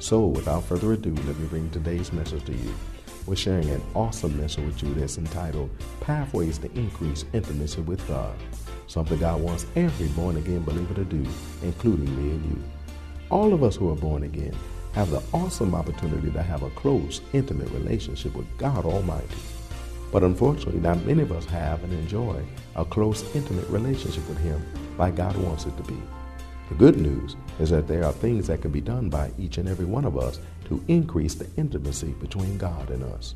So, without further ado, let me bring today's message to you. We're sharing an awesome message with you that's entitled Pathways to Increase Intimacy with God. Something God wants every born again believer to do, including me and you. All of us who are born again have the awesome opportunity to have a close, intimate relationship with God Almighty. But unfortunately, not many of us have and enjoy a close, intimate relationship with Him like God wants it to be. The good news is that there are things that can be done by each and every one of us to increase the intimacy between God and us.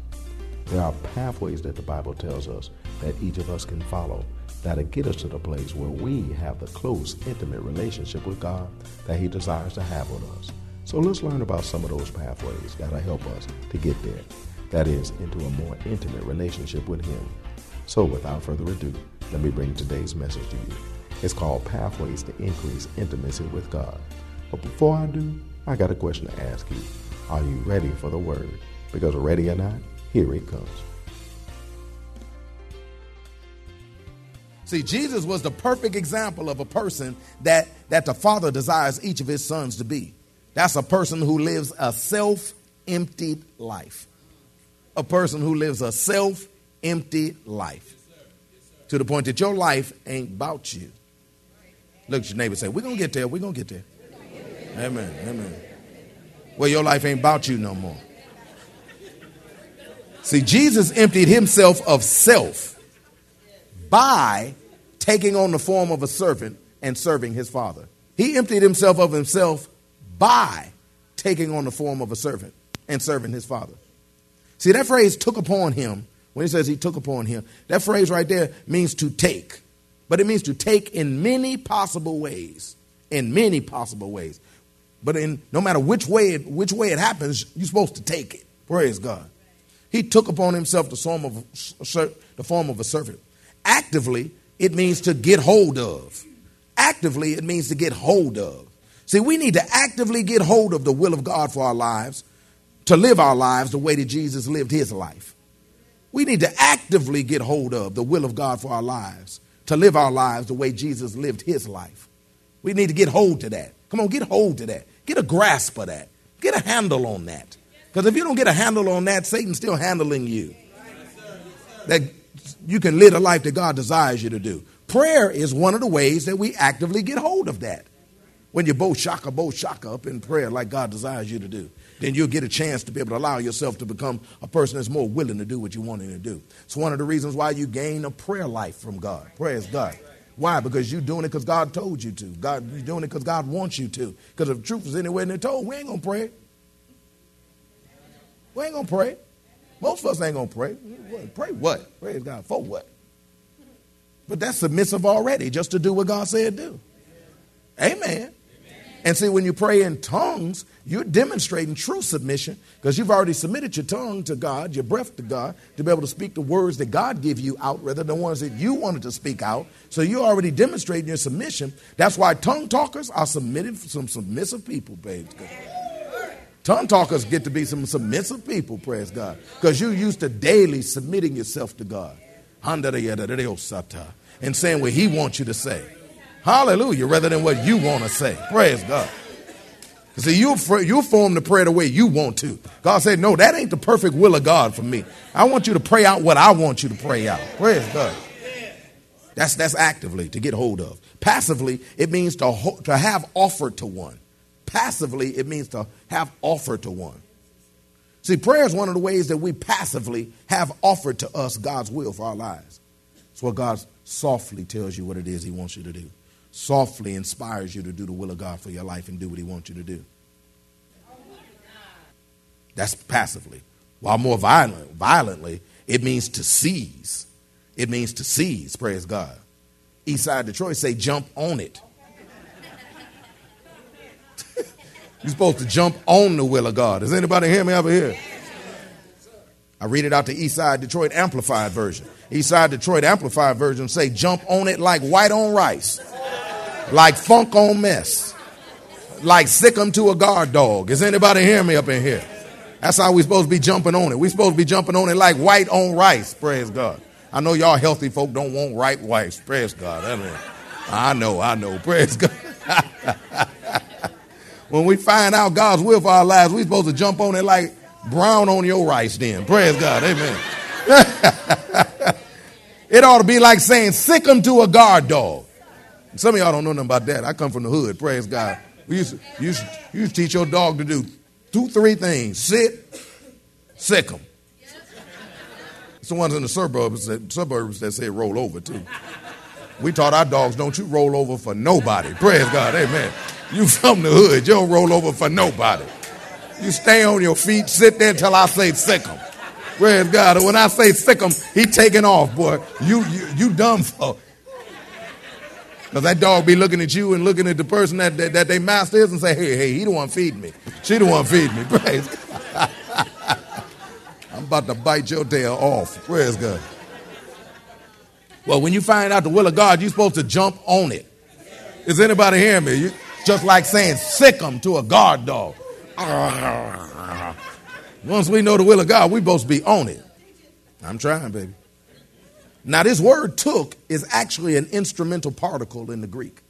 There are pathways that the Bible tells us that each of us can follow that'll get us to the place where we have the close, intimate relationship with God that He desires to have with us. So let's learn about some of those pathways that'll help us to get there. That is, into a more intimate relationship with Him. So without further ado, let me bring today's message to you. It's called Pathways to Increase Intimacy with God. But before I do, I got a question to ask you. Are you ready for the word? Because ready or not, here it comes. See, Jesus was the perfect example of a person that, that the Father desires each of his sons to be. That's a person who lives a self emptied life. A person who lives a self emptied life. To the point that your life ain't about you. Look at your neighbor say, We're going to get there. We're going to get there. Amen. Amen. Well, your life ain't about you no more. See, Jesus emptied himself of self by taking on the form of a servant and serving his father. He emptied himself of himself by taking on the form of a servant and serving his father. See, that phrase took upon him, when he says he took upon him, that phrase right there means to take. But it means to take in many possible ways. In many possible ways. But in no matter which way it, which way it happens, you're supposed to take it. Praise God. He took upon himself the form of the form of a servant. Actively, it means to get hold of. Actively, it means to get hold of. See, we need to actively get hold of the will of God for our lives, to live our lives the way that Jesus lived his life. We need to actively get hold of the will of God for our lives, to live our lives the way Jesus lived his life. We need to get hold to that. Come on, get hold to that. Get a grasp of that. Get a handle on that. Because if you don't get a handle on that, Satan's still handling you. That you can live a life that God desires you to do. Prayer is one of the ways that we actively get hold of that. When you both shaka, both shaka up in prayer like God desires you to do, then you'll get a chance to be able to allow yourself to become a person that's more willing to do what you want to do. It's one of the reasons why you gain a prayer life from God. Praise God. Why? Because you're doing it because God told you to. God, you're doing it because God wants you to. Because if the truth is anywhere in the oh, told, we ain't gonna pray. We ain't gonna pray. Most of us ain't gonna pray. Pray what? Praise God for what? But that's submissive already, just to do what God said do. Amen. And see, when you pray in tongues, you're demonstrating true submission because you've already submitted your tongue to God, your breath to God, to be able to speak the words that God give you out rather than the ones that you wanted to speak out. So you're already demonstrating your submission. That's why tongue talkers are submitted some submissive people, babe. Tongue talkers get to be some submissive people, praise God, because you're used to daily submitting yourself to God. And saying what He wants you to say. Hallelujah, rather than what you want to say. Praise God. See, you you form the prayer the way you want to. God said, "No, that ain't the perfect will of God for me. I want you to pray out what I want you to pray out." Praise God. That's that's actively to get hold of. Passively, it means to ho- to have offered to one. Passively, it means to have offered to one. See, prayer is one of the ways that we passively have offered to us God's will for our lives. It's what God softly tells you what it is He wants you to do, softly inspires you to do the will of God for your life and do what He wants you to do. That's passively. While more violent, violently, it means to seize. It means to seize, praise God. Eastside Detroit say jump on it. You're supposed to jump on the will of God. Does anybody hear me over here? I read it out the Eastside Detroit Amplified version. Eastside Detroit Amplified version say jump on it like white on rice, like funk on mess, like sick 'em to a guard dog. Is anybody hearing me up in here? That's how we supposed to be jumping on it. we supposed to be jumping on it like white on rice. Praise God. I know y'all healthy folk don't want white rice. Praise God. I, mean, I know, I know. Praise God. when we find out God's will for our lives, we supposed to jump on it like brown on your rice then. Praise God. Amen. it ought to be like saying, sick them to a guard dog. Some of y'all don't know nothing about that. I come from the hood. Praise God. We used to, used, used to teach your dog to do Two, three things sit, sick them. It's the ones in the suburbs that, suburbs that say roll over, too. We taught our dogs, don't you roll over for nobody. Praise God, amen. You from the hood, you don't roll over for nobody. You stay on your feet, sit there until I say sick them. Praise God. When I say sick them, he taking off, boy. You, you, you dumb folk. Because that dog be looking at you and looking at the person that, that, that they master is and say, hey, hey, he the one feed me. She the one feed me. Praise God. I'm about to bite your tail off. Praise God. Well, when you find out the will of God, you're supposed to jump on it. Is anybody hearing me? You, just like saying sick them to a guard dog. Once we know the will of God, we to be on it. I'm trying, baby. Now, this word took is actually an instrumental particle in the Greek.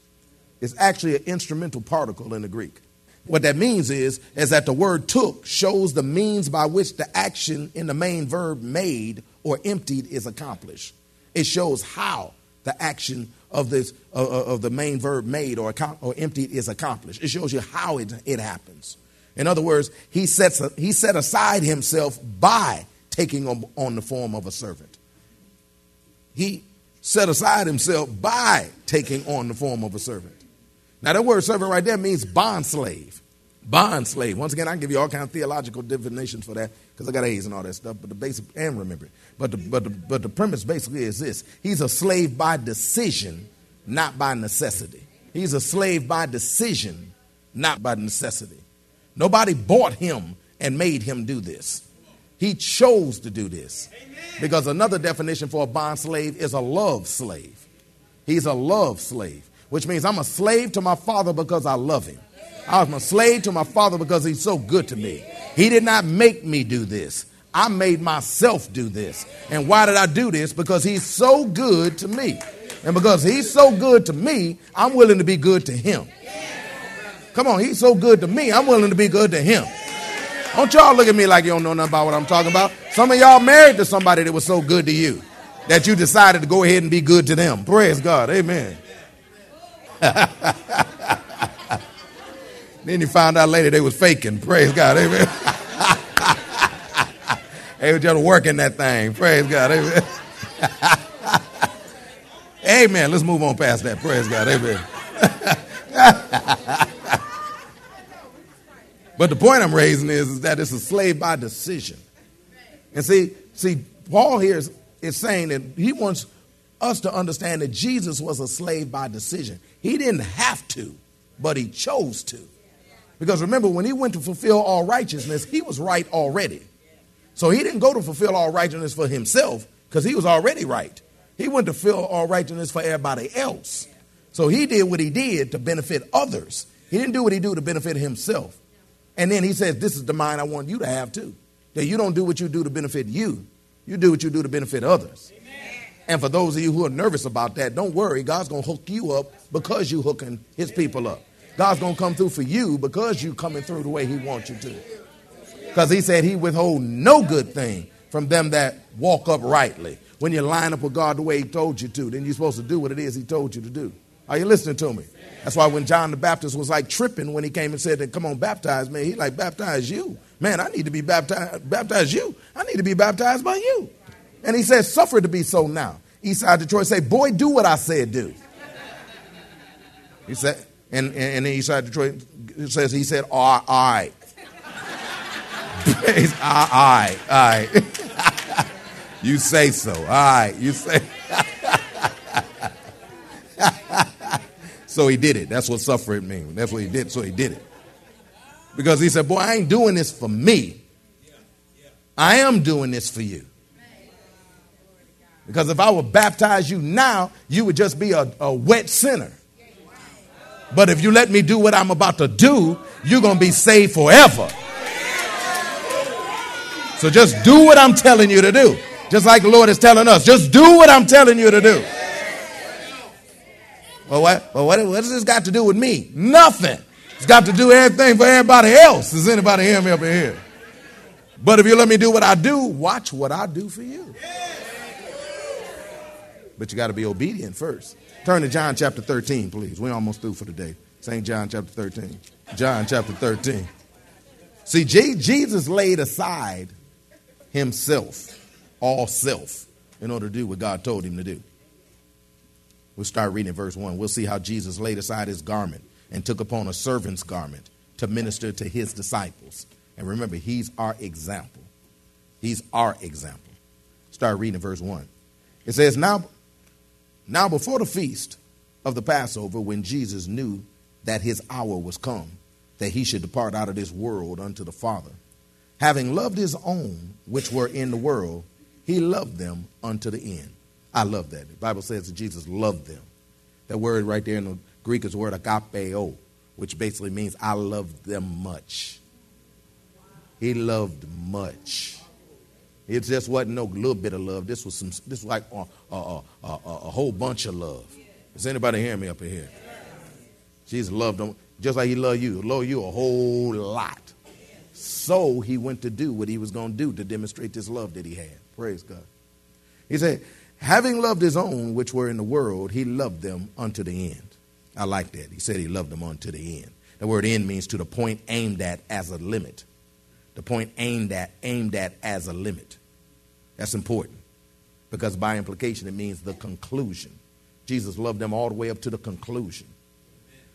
It's actually an instrumental particle in the Greek. What that means is, is that the word took shows the means by which the action in the main verb made or emptied is accomplished. It shows how the action of this uh, of the main verb made or, or emptied is accomplished. It shows you how it, it happens. In other words, he sets he set aside himself by taking on, on the form of a servant. He set aside himself by taking on the form of a servant. Now, that word servant right there means bond slave. Bond slave. Once again, I can give you all kind of theological definitions for that because I got A's and all that stuff, but the basic, and remember it. But the, but, the, but the premise basically is this He's a slave by decision, not by necessity. He's a slave by decision, not by necessity. Nobody bought him and made him do this. He chose to do this. Because another definition for a bond slave is a love slave. He's a love slave, which means I'm a slave to my father because I love him. I'm a slave to my father because he's so good to me. He did not make me do this. I made myself do this. And why did I do this? Because he's so good to me. And because he's so good to me, I'm willing to be good to him. Come on, he's so good to me, I'm willing to be good to him. Don't y'all look at me like you don't know nothing about what I'm talking about. Some of y'all married to somebody that was so good to you that you decided to go ahead and be good to them. Praise God. Amen. then you found out later they was faking. Praise God. Amen. they were just working that thing. Praise God. Amen. Amen. Let's move on past that. Praise God. Amen. But the point I'm raising is, is that it's a slave by decision. And see, see, Paul here is, is saying that he wants us to understand that Jesus was a slave by decision. He didn't have to, but he chose to. Because remember, when he went to fulfill all righteousness, he was right already. So he didn't go to fulfill all righteousness for himself because he was already right. He went to fulfill all righteousness for everybody else. So he did what he did to benefit others. He didn't do what he did to benefit himself. And then he says, This is the mind I want you to have too. That you don't do what you do to benefit you, you do what you do to benefit others. Amen. And for those of you who are nervous about that, don't worry. God's going to hook you up because you're hooking his people up. God's going to come through for you because you're coming through the way he wants you to. Because he said he withhold no good thing from them that walk uprightly. When you line up with God the way he told you to, then you're supposed to do what it is he told you to do. Are you listening to me? That's why when John the Baptist was like tripping when he came and said, Come on, baptize me, he like, Baptize you. Man, I need to be baptized, baptize you. I need to be baptized by you. And he said, Suffer to be so now. Eastside Detroit say, Boy, do what I said do. He said, and, and, and Eastside Detroit says, He said, All right. all right, all right. you say so. All right, you say. So he did it. That's what suffering means. That's what he did. So he did it. Because he said, Boy, I ain't doing this for me. I am doing this for you. Because if I would baptize you now, you would just be a, a wet sinner. But if you let me do what I'm about to do, you're going to be saved forever. So just do what I'm telling you to do. Just like the Lord is telling us. Just do what I'm telling you to do. Well, what, well, what, what does this got to do with me? Nothing. It's got to do everything for everybody else. Does anybody hear me up in here? But if you let me do what I do, watch what I do for you. But you got to be obedient first. Turn to John chapter 13, please. We're almost through for today. St. John chapter 13. John chapter 13. See, Jesus laid aside himself, all self, in order to do what God told him to do. We'll start reading verse 1. We'll see how Jesus laid aside his garment and took upon a servant's garment to minister to his disciples. And remember, he's our example. He's our example. Start reading verse 1. It says, Now, now before the feast of the Passover, when Jesus knew that his hour was come, that he should depart out of this world unto the Father, having loved his own which were in the world, he loved them unto the end. I love that. The Bible says that Jesus loved them. That word right there in the Greek is the word agapeo, which basically means I love them much. He loved much. It just wasn't no little bit of love. This was some. This was like a, a, a, a, whole bunch of love. Is anybody hearing me up in here? Jesus loved them just like he loved you. Loved you a whole lot. So he went to do what he was going to do to demonstrate this love that he had. Praise God. He said, having loved his own which were in the world, he loved them unto the end. I like that. He said he loved them unto the end. The word end means to the point aimed at as a limit. The point aimed at, aimed at as a limit. That's important because by implication it means the conclusion. Jesus loved them all the way up to the conclusion.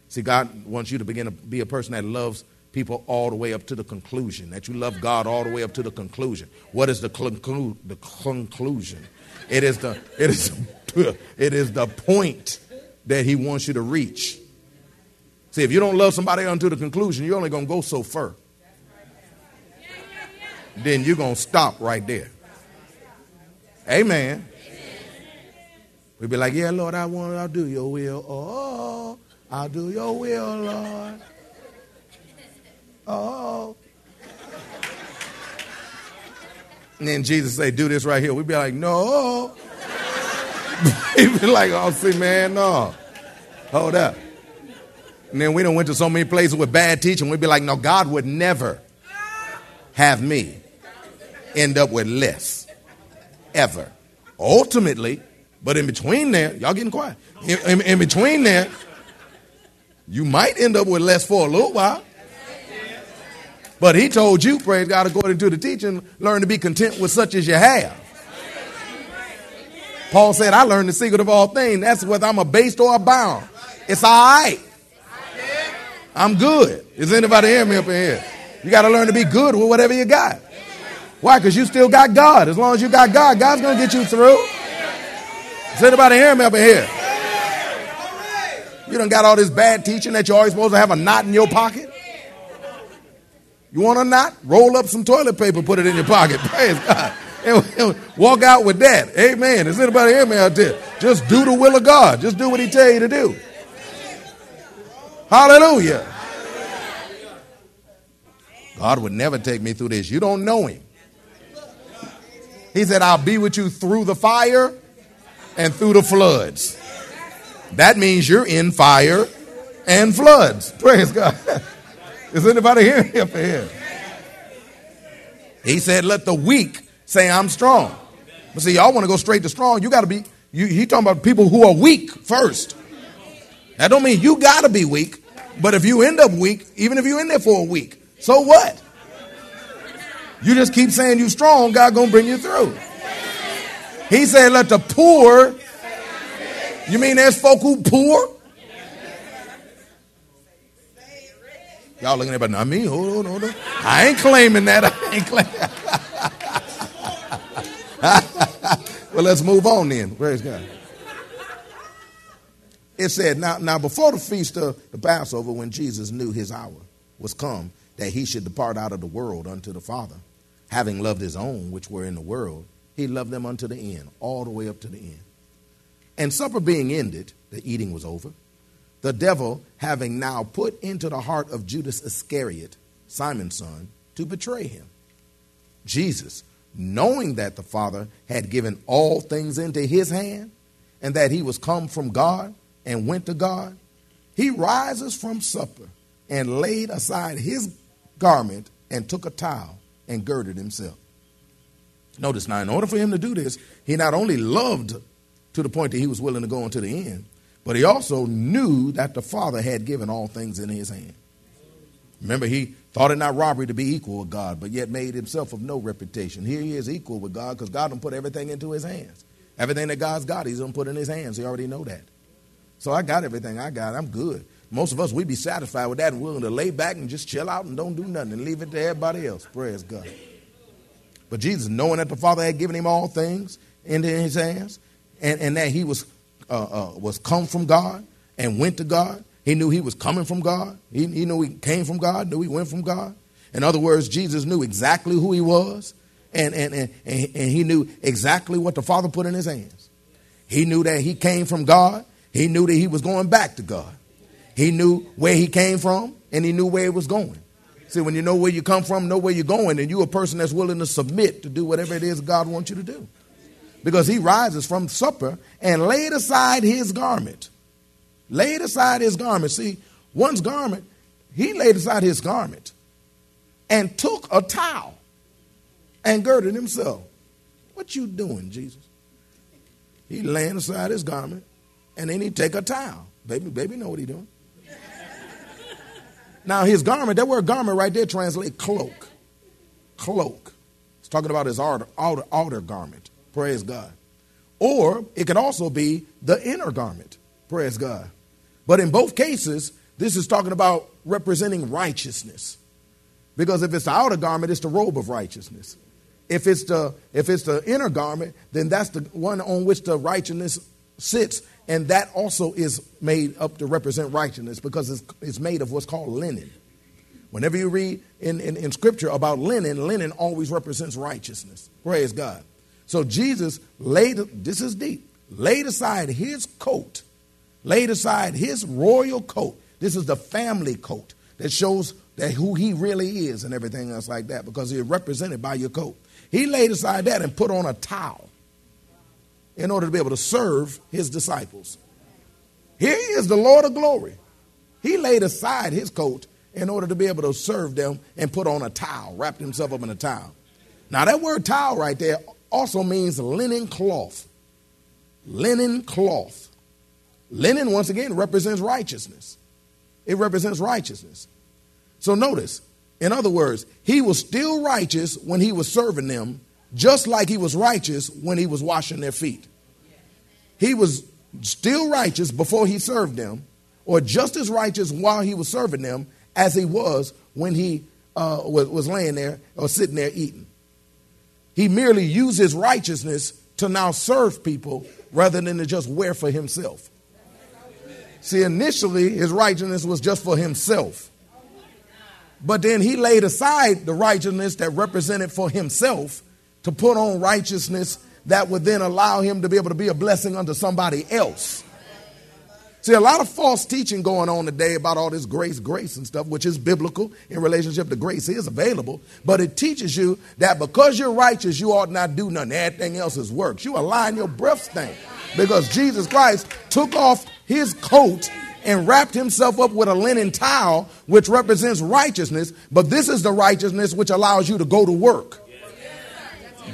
See, God wants you to begin to be a person that loves people all the way up to the conclusion, that you love God all the way up to the conclusion. What is the, conclu- the conclusion? It is the, it, is, it is the point that He wants you to reach. See, if you don't love somebody unto the conclusion, you're only to go so far. Then you're to stop right there. Amen. We'd be like, yeah, Lord, I want, I'll do your will. Oh, I'll do your will, Lord. Oh. And then Jesus say, do this right here. We'd be like, no. He'd be like, oh, see, man, no. Hold up. And then we don't went to so many places with bad teaching. We'd be like, no, God would never have me end up with less. Ever. Ultimately, but in between there, y'all getting quiet. In, in, in between there, you might end up with less for a little while. But he told you, praise God, according to the teaching, learn to be content with such as you have. Paul said, I learned the secret of all things. That's whether I'm abased or abound. It's all right. I'm good. Is anybody hearing me up in here? You got to learn to be good with whatever you got. Why? Because you still got God. As long as you got God, God's going to get you through. Is anybody hearing me up in here? You don't got all this bad teaching that you're always supposed to have a knot in your pocket. You want a knot? Roll up some toilet paper, put it in your pocket. Praise God. And, walk out with that. Amen. Is anybody hear me out there? Just do the will of God. Just do what He tell you to do. Hallelujah. God would never take me through this. You don't know Him. He said, I'll be with you through the fire and through the floods. That means you're in fire and floods. Praise God. Is anybody here? Up here? He said, let the weak say I'm strong. But see, y'all want to go straight to strong. You got to be, you, he talking about people who are weak first. That don't mean you got to be weak, but if you end up weak, even if you're in there for a week, so what? You just keep saying you strong, God gonna bring you through. He said, let the poor, you mean there's folk who poor? Y'all looking at me, not me, hold on, hold on. I ain't claiming that. I ain't claiming. well, let's move on then. Praise God. It said, now, now before the feast of the Passover, when Jesus knew his hour was come, that he should depart out of the world unto the Father, having loved his own which were in the world, he loved them unto the end, all the way up to the end. And supper being ended, the eating was over. The devil having now put into the heart of Judas Iscariot, Simon's son, to betray him. Jesus, knowing that the Father had given all things into his hand, and that he was come from God and went to God, he rises from supper and laid aside his garment and took a towel and girded himself. Notice now, in order for him to do this, he not only loved to the point that he was willing to go unto the end, but he also knew that the Father had given all things in his hand. Remember, he thought it not robbery to be equal with God, but yet made himself of no reputation. Here he is equal with God because God done put everything into his hands. Everything that God's got, he's to put in his hands. He already know that. So I got everything I got. I'm good. Most of us, we'd be satisfied with that and willing to lay back and just chill out and don't do nothing and leave it to everybody else. Praise God. But Jesus, knowing that the Father had given him all things into his hands, and, and that he was uh, uh, was come from God and went to God, he knew he was coming from God. He, he knew he came from God, knew he went from God. In other words, Jesus knew exactly who he was, and, and, and, and he knew exactly what the Father put in his hands. He knew that he came from God. He knew that he was going back to God. He knew where he came from, and he knew where he was going. See, when you know where you come from, know where you're going, and you're a person that's willing to submit to do whatever it is God wants you to do. Because he rises from supper and laid aside his garment. Laid aside his garment. See, one's garment, he laid aside his garment and took a towel and girded himself. What you doing, Jesus? He laying aside his garment and then he take a towel. Baby, baby know what he doing. Now, his garment, that word garment right there translate cloak. Cloak. It's talking about his outer, outer, outer garment. Praise God. Or it could also be the inner garment. Praise God. But in both cases, this is talking about representing righteousness. Because if it's the outer garment, it's the robe of righteousness. If it's the if it's the inner garment, then that's the one on which the righteousness sits and that also is made up to represent righteousness because it's, it's made of what's called linen. Whenever you read in, in, in, scripture about linen, linen always represents righteousness. Praise God. So Jesus laid, this is deep, laid aside his coat, laid aside his royal coat. This is the family coat that shows that who he really is and everything else like that because he's represented by your coat. He laid aside that and put on a towel in order to be able to serve his disciples. Here he is, the Lord of glory. He laid aside his coat in order to be able to serve them and put on a towel, wrapped himself up in a towel. Now, that word towel right there also means linen cloth. Linen cloth. Linen, once again, represents righteousness. It represents righteousness. So notice, in other words, he was still righteous when he was serving them just like he was righteous when he was washing their feet. He was still righteous before he served them, or just as righteous while he was serving them as he was when he uh, was, was laying there or sitting there eating. He merely used his righteousness to now serve people rather than to just wear for himself. See, initially, his righteousness was just for himself. But then he laid aside the righteousness that represented for himself to put on righteousness that would then allow him to be able to be a blessing unto somebody else. See, a lot of false teaching going on today about all this grace, grace and stuff, which is biblical in relationship to grace is available, but it teaches you that because you're righteous, you ought not do nothing. Everything else is works. You align your breath stink because Jesus Christ took off his coat and wrapped himself up with a linen towel, which represents righteousness, but this is the righteousness which allows you to go to work.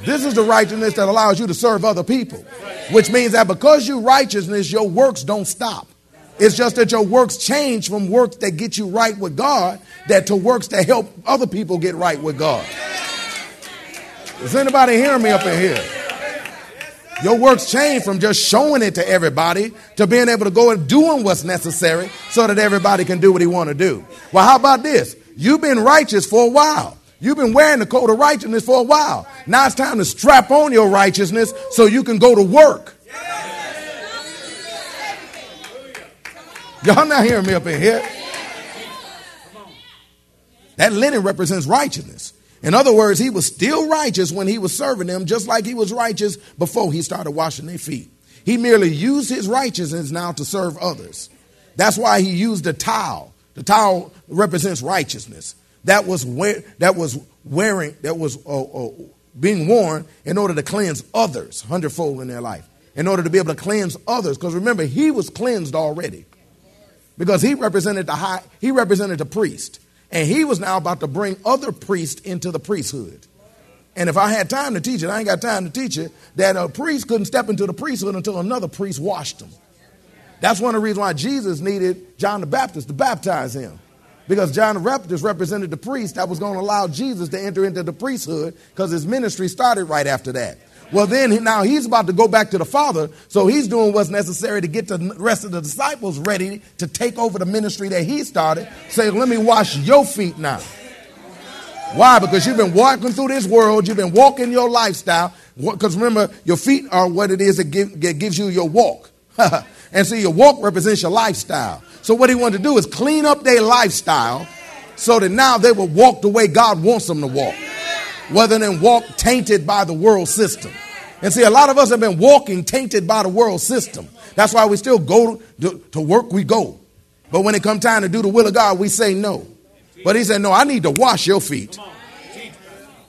This is the righteousness that allows you to serve other people, which means that because you righteousness, your works don't stop. It's just that your works change from works that get you right with God that to works that help other people get right with God. Is anybody hearing me up in here? Your works change from just showing it to everybody to being able to go and doing what's necessary so that everybody can do what he want to do. Well, how about this? You've been righteous for a while. You've been wearing the coat of righteousness for a while. Now it's time to strap on your righteousness so you can go to work. Y'all not hearing me up in here? That linen represents righteousness. In other words, he was still righteous when he was serving them, just like he was righteous before he started washing their feet. He merely used his righteousness now to serve others. That's why he used the towel. The towel represents righteousness. That was wear, that was wearing that was uh, uh, being worn in order to cleanse others hundredfold in their life. In order to be able to cleanse others, because remember he was cleansed already, because he represented the high. He represented the priest. And he was now about to bring other priests into the priesthood. And if I had time to teach it, I ain't got time to teach it, that a priest couldn't step into the priesthood until another priest washed him. That's one of the reasons why Jesus needed John the Baptist to baptize him. Because John the Baptist represented the priest that was going to allow Jesus to enter into the priesthood because his ministry started right after that. Well, then now he's about to go back to the Father, so he's doing what's necessary to get the rest of the disciples ready to take over the ministry that he started. Say, let me wash your feet now. Why? Because you've been walking through this world, you've been walking your lifestyle. Because remember, your feet are what it is that, give, that gives you your walk. and so your walk represents your lifestyle. So what he wanted to do is clean up their lifestyle so that now they will walk the way God wants them to walk rather than walk tainted by the world system. And see, a lot of us have been walking tainted by the world system. That's why we still go to, to work, we go. But when it comes time to do the will of God, we say no. But he said, No, I need to wash your feet.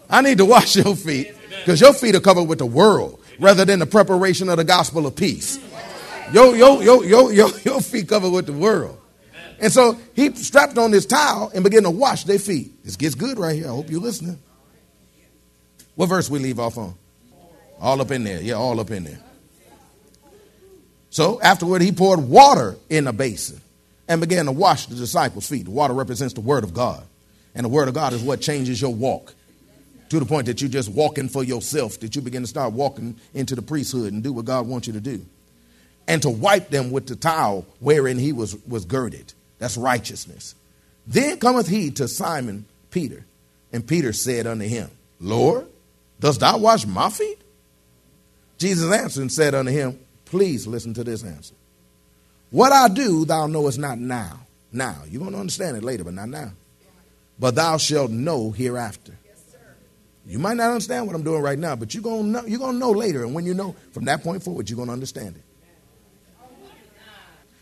I need to wash your feet because your feet are covered with the world rather than the preparation of the gospel of peace. Your, your, your, your, your, your feet covered with the world. And so he strapped on this towel and began to wash their feet. This gets good right here. I hope you're listening. What verse we leave off on? All up in there. Yeah, all up in there. So afterward, he poured water in a basin and began to wash the disciples' feet. The water represents the word of God. And the word of God is what changes your walk to the point that you're just walking for yourself, that you begin to start walking into the priesthood and do what God wants you to do. And to wipe them with the towel wherein he was, was girded. That's righteousness. Then cometh he to Simon Peter, and Peter said unto him, Lord, Dost thou wash my feet? Jesus answered and said unto him, Please listen to this answer. What I do, thou knowest not now. Now. You're going to understand it later, but not now. But thou shalt know hereafter. You might not understand what I'm doing right now, but you're going to know, you're going to know later. And when you know, from that point forward, you're going to understand it.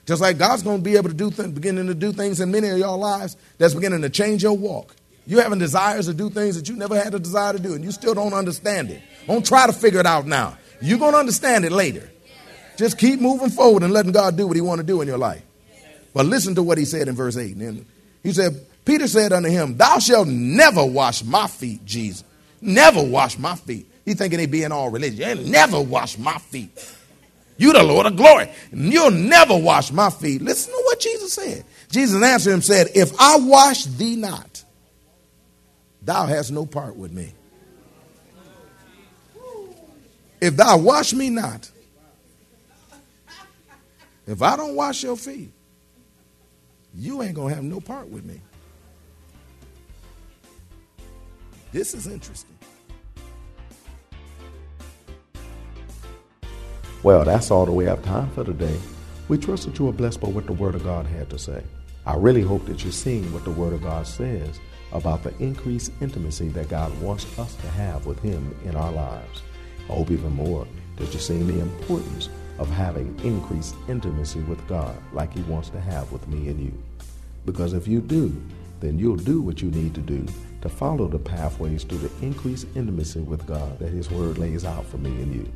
Just like God's going to be able to do things, beginning to do things in many of your lives that's beginning to change your walk. You having desires to do things that you never had a desire to do, and you still don't understand it. Don't try to figure it out now. You're going to understand it later. Just keep moving forward and letting God do what He want to do in your life. But listen to what He said in verse 8. And he said, Peter said unto him, Thou shalt never wash my feet, Jesus. Never wash my feet. He thinking he being all religious. You ain't never wash my feet. You the Lord of glory. You'll never wash my feet. Listen to what Jesus said. Jesus answered him, said, If I wash thee not, thou hast no part with me. If thou wash me not, if I don't wash your feet, you ain't going to have no part with me. This is interesting. Well, that's all that we have time for today. We trust that you are blessed by what the Word of God had to say. I really hope that you're seeing what the Word of God says about the increased intimacy that God wants us to have with Him in our lives. I hope even more that you're seeing the importance of having increased intimacy with God like He wants to have with me and you. Because if you do, then you'll do what you need to do to follow the pathways to the increased intimacy with God that His Word lays out for me and you,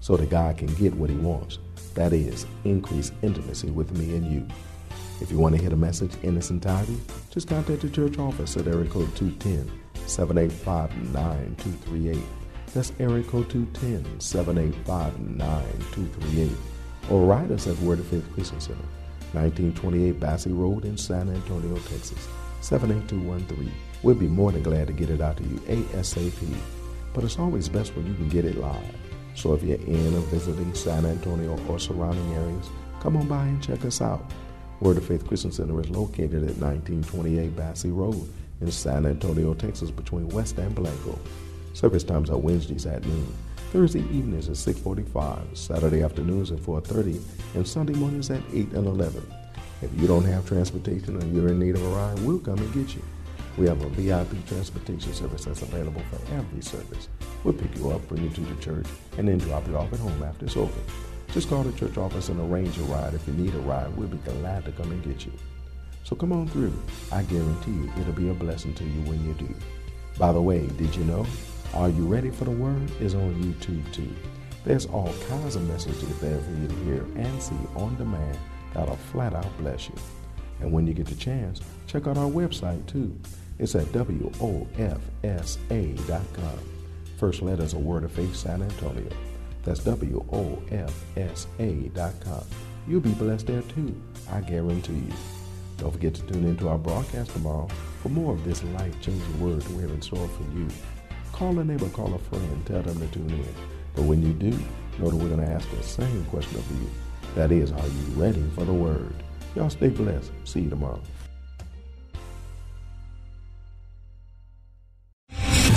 so that God can get what He wants. That is, increased intimacy with me and you. If you want to hear the message in its entirety, just contact the church office at area code 210 785 9238. That's area code 210 785 9238. Or write us at Word of Faith Christian Center, 1928 Basse Road in San Antonio, Texas, 78213. We'll be more than glad to get it out to you ASAP. But it's always best when you can get it live. So if you're in or visiting San Antonio or surrounding areas, come on by and check us out. Word of Faith Christian Center is located at 1928 Basse Road in San Antonio, Texas, between West and Blanco. Service times are Wednesdays at noon, Thursday evenings at 6:45, Saturday afternoons at 4:30, and Sunday mornings at 8 and 11. If you don't have transportation and you're in need of a ride, we'll come and get you. We have a VIP transportation service that's available for every service. We'll pick you up, bring you to the church, and then drop you off at home after it's over. Just call the church office and arrange a ride. If you need a ride, we'll be glad to come and get you. So come on through. I guarantee you it'll be a blessing to you when you do. By the way, did you know? Are You Ready for the Word is on YouTube too. There's all kinds of messages there for you to hear and see on demand that'll flat out bless you. And when you get the chance, check out our website too. It's at WOFSA.com. First letter is a word of faith, San Antonio. That's WOFSA.com. You'll be blessed there too, I guarantee you. Don't forget to tune into our broadcast tomorrow for more of this life changing word we have in store for you. Call a neighbor, call a friend, tell them to tune in. But when you do, know that we're going to ask the same question of you. That is, are you ready for the word? Y'all stay blessed. See you tomorrow.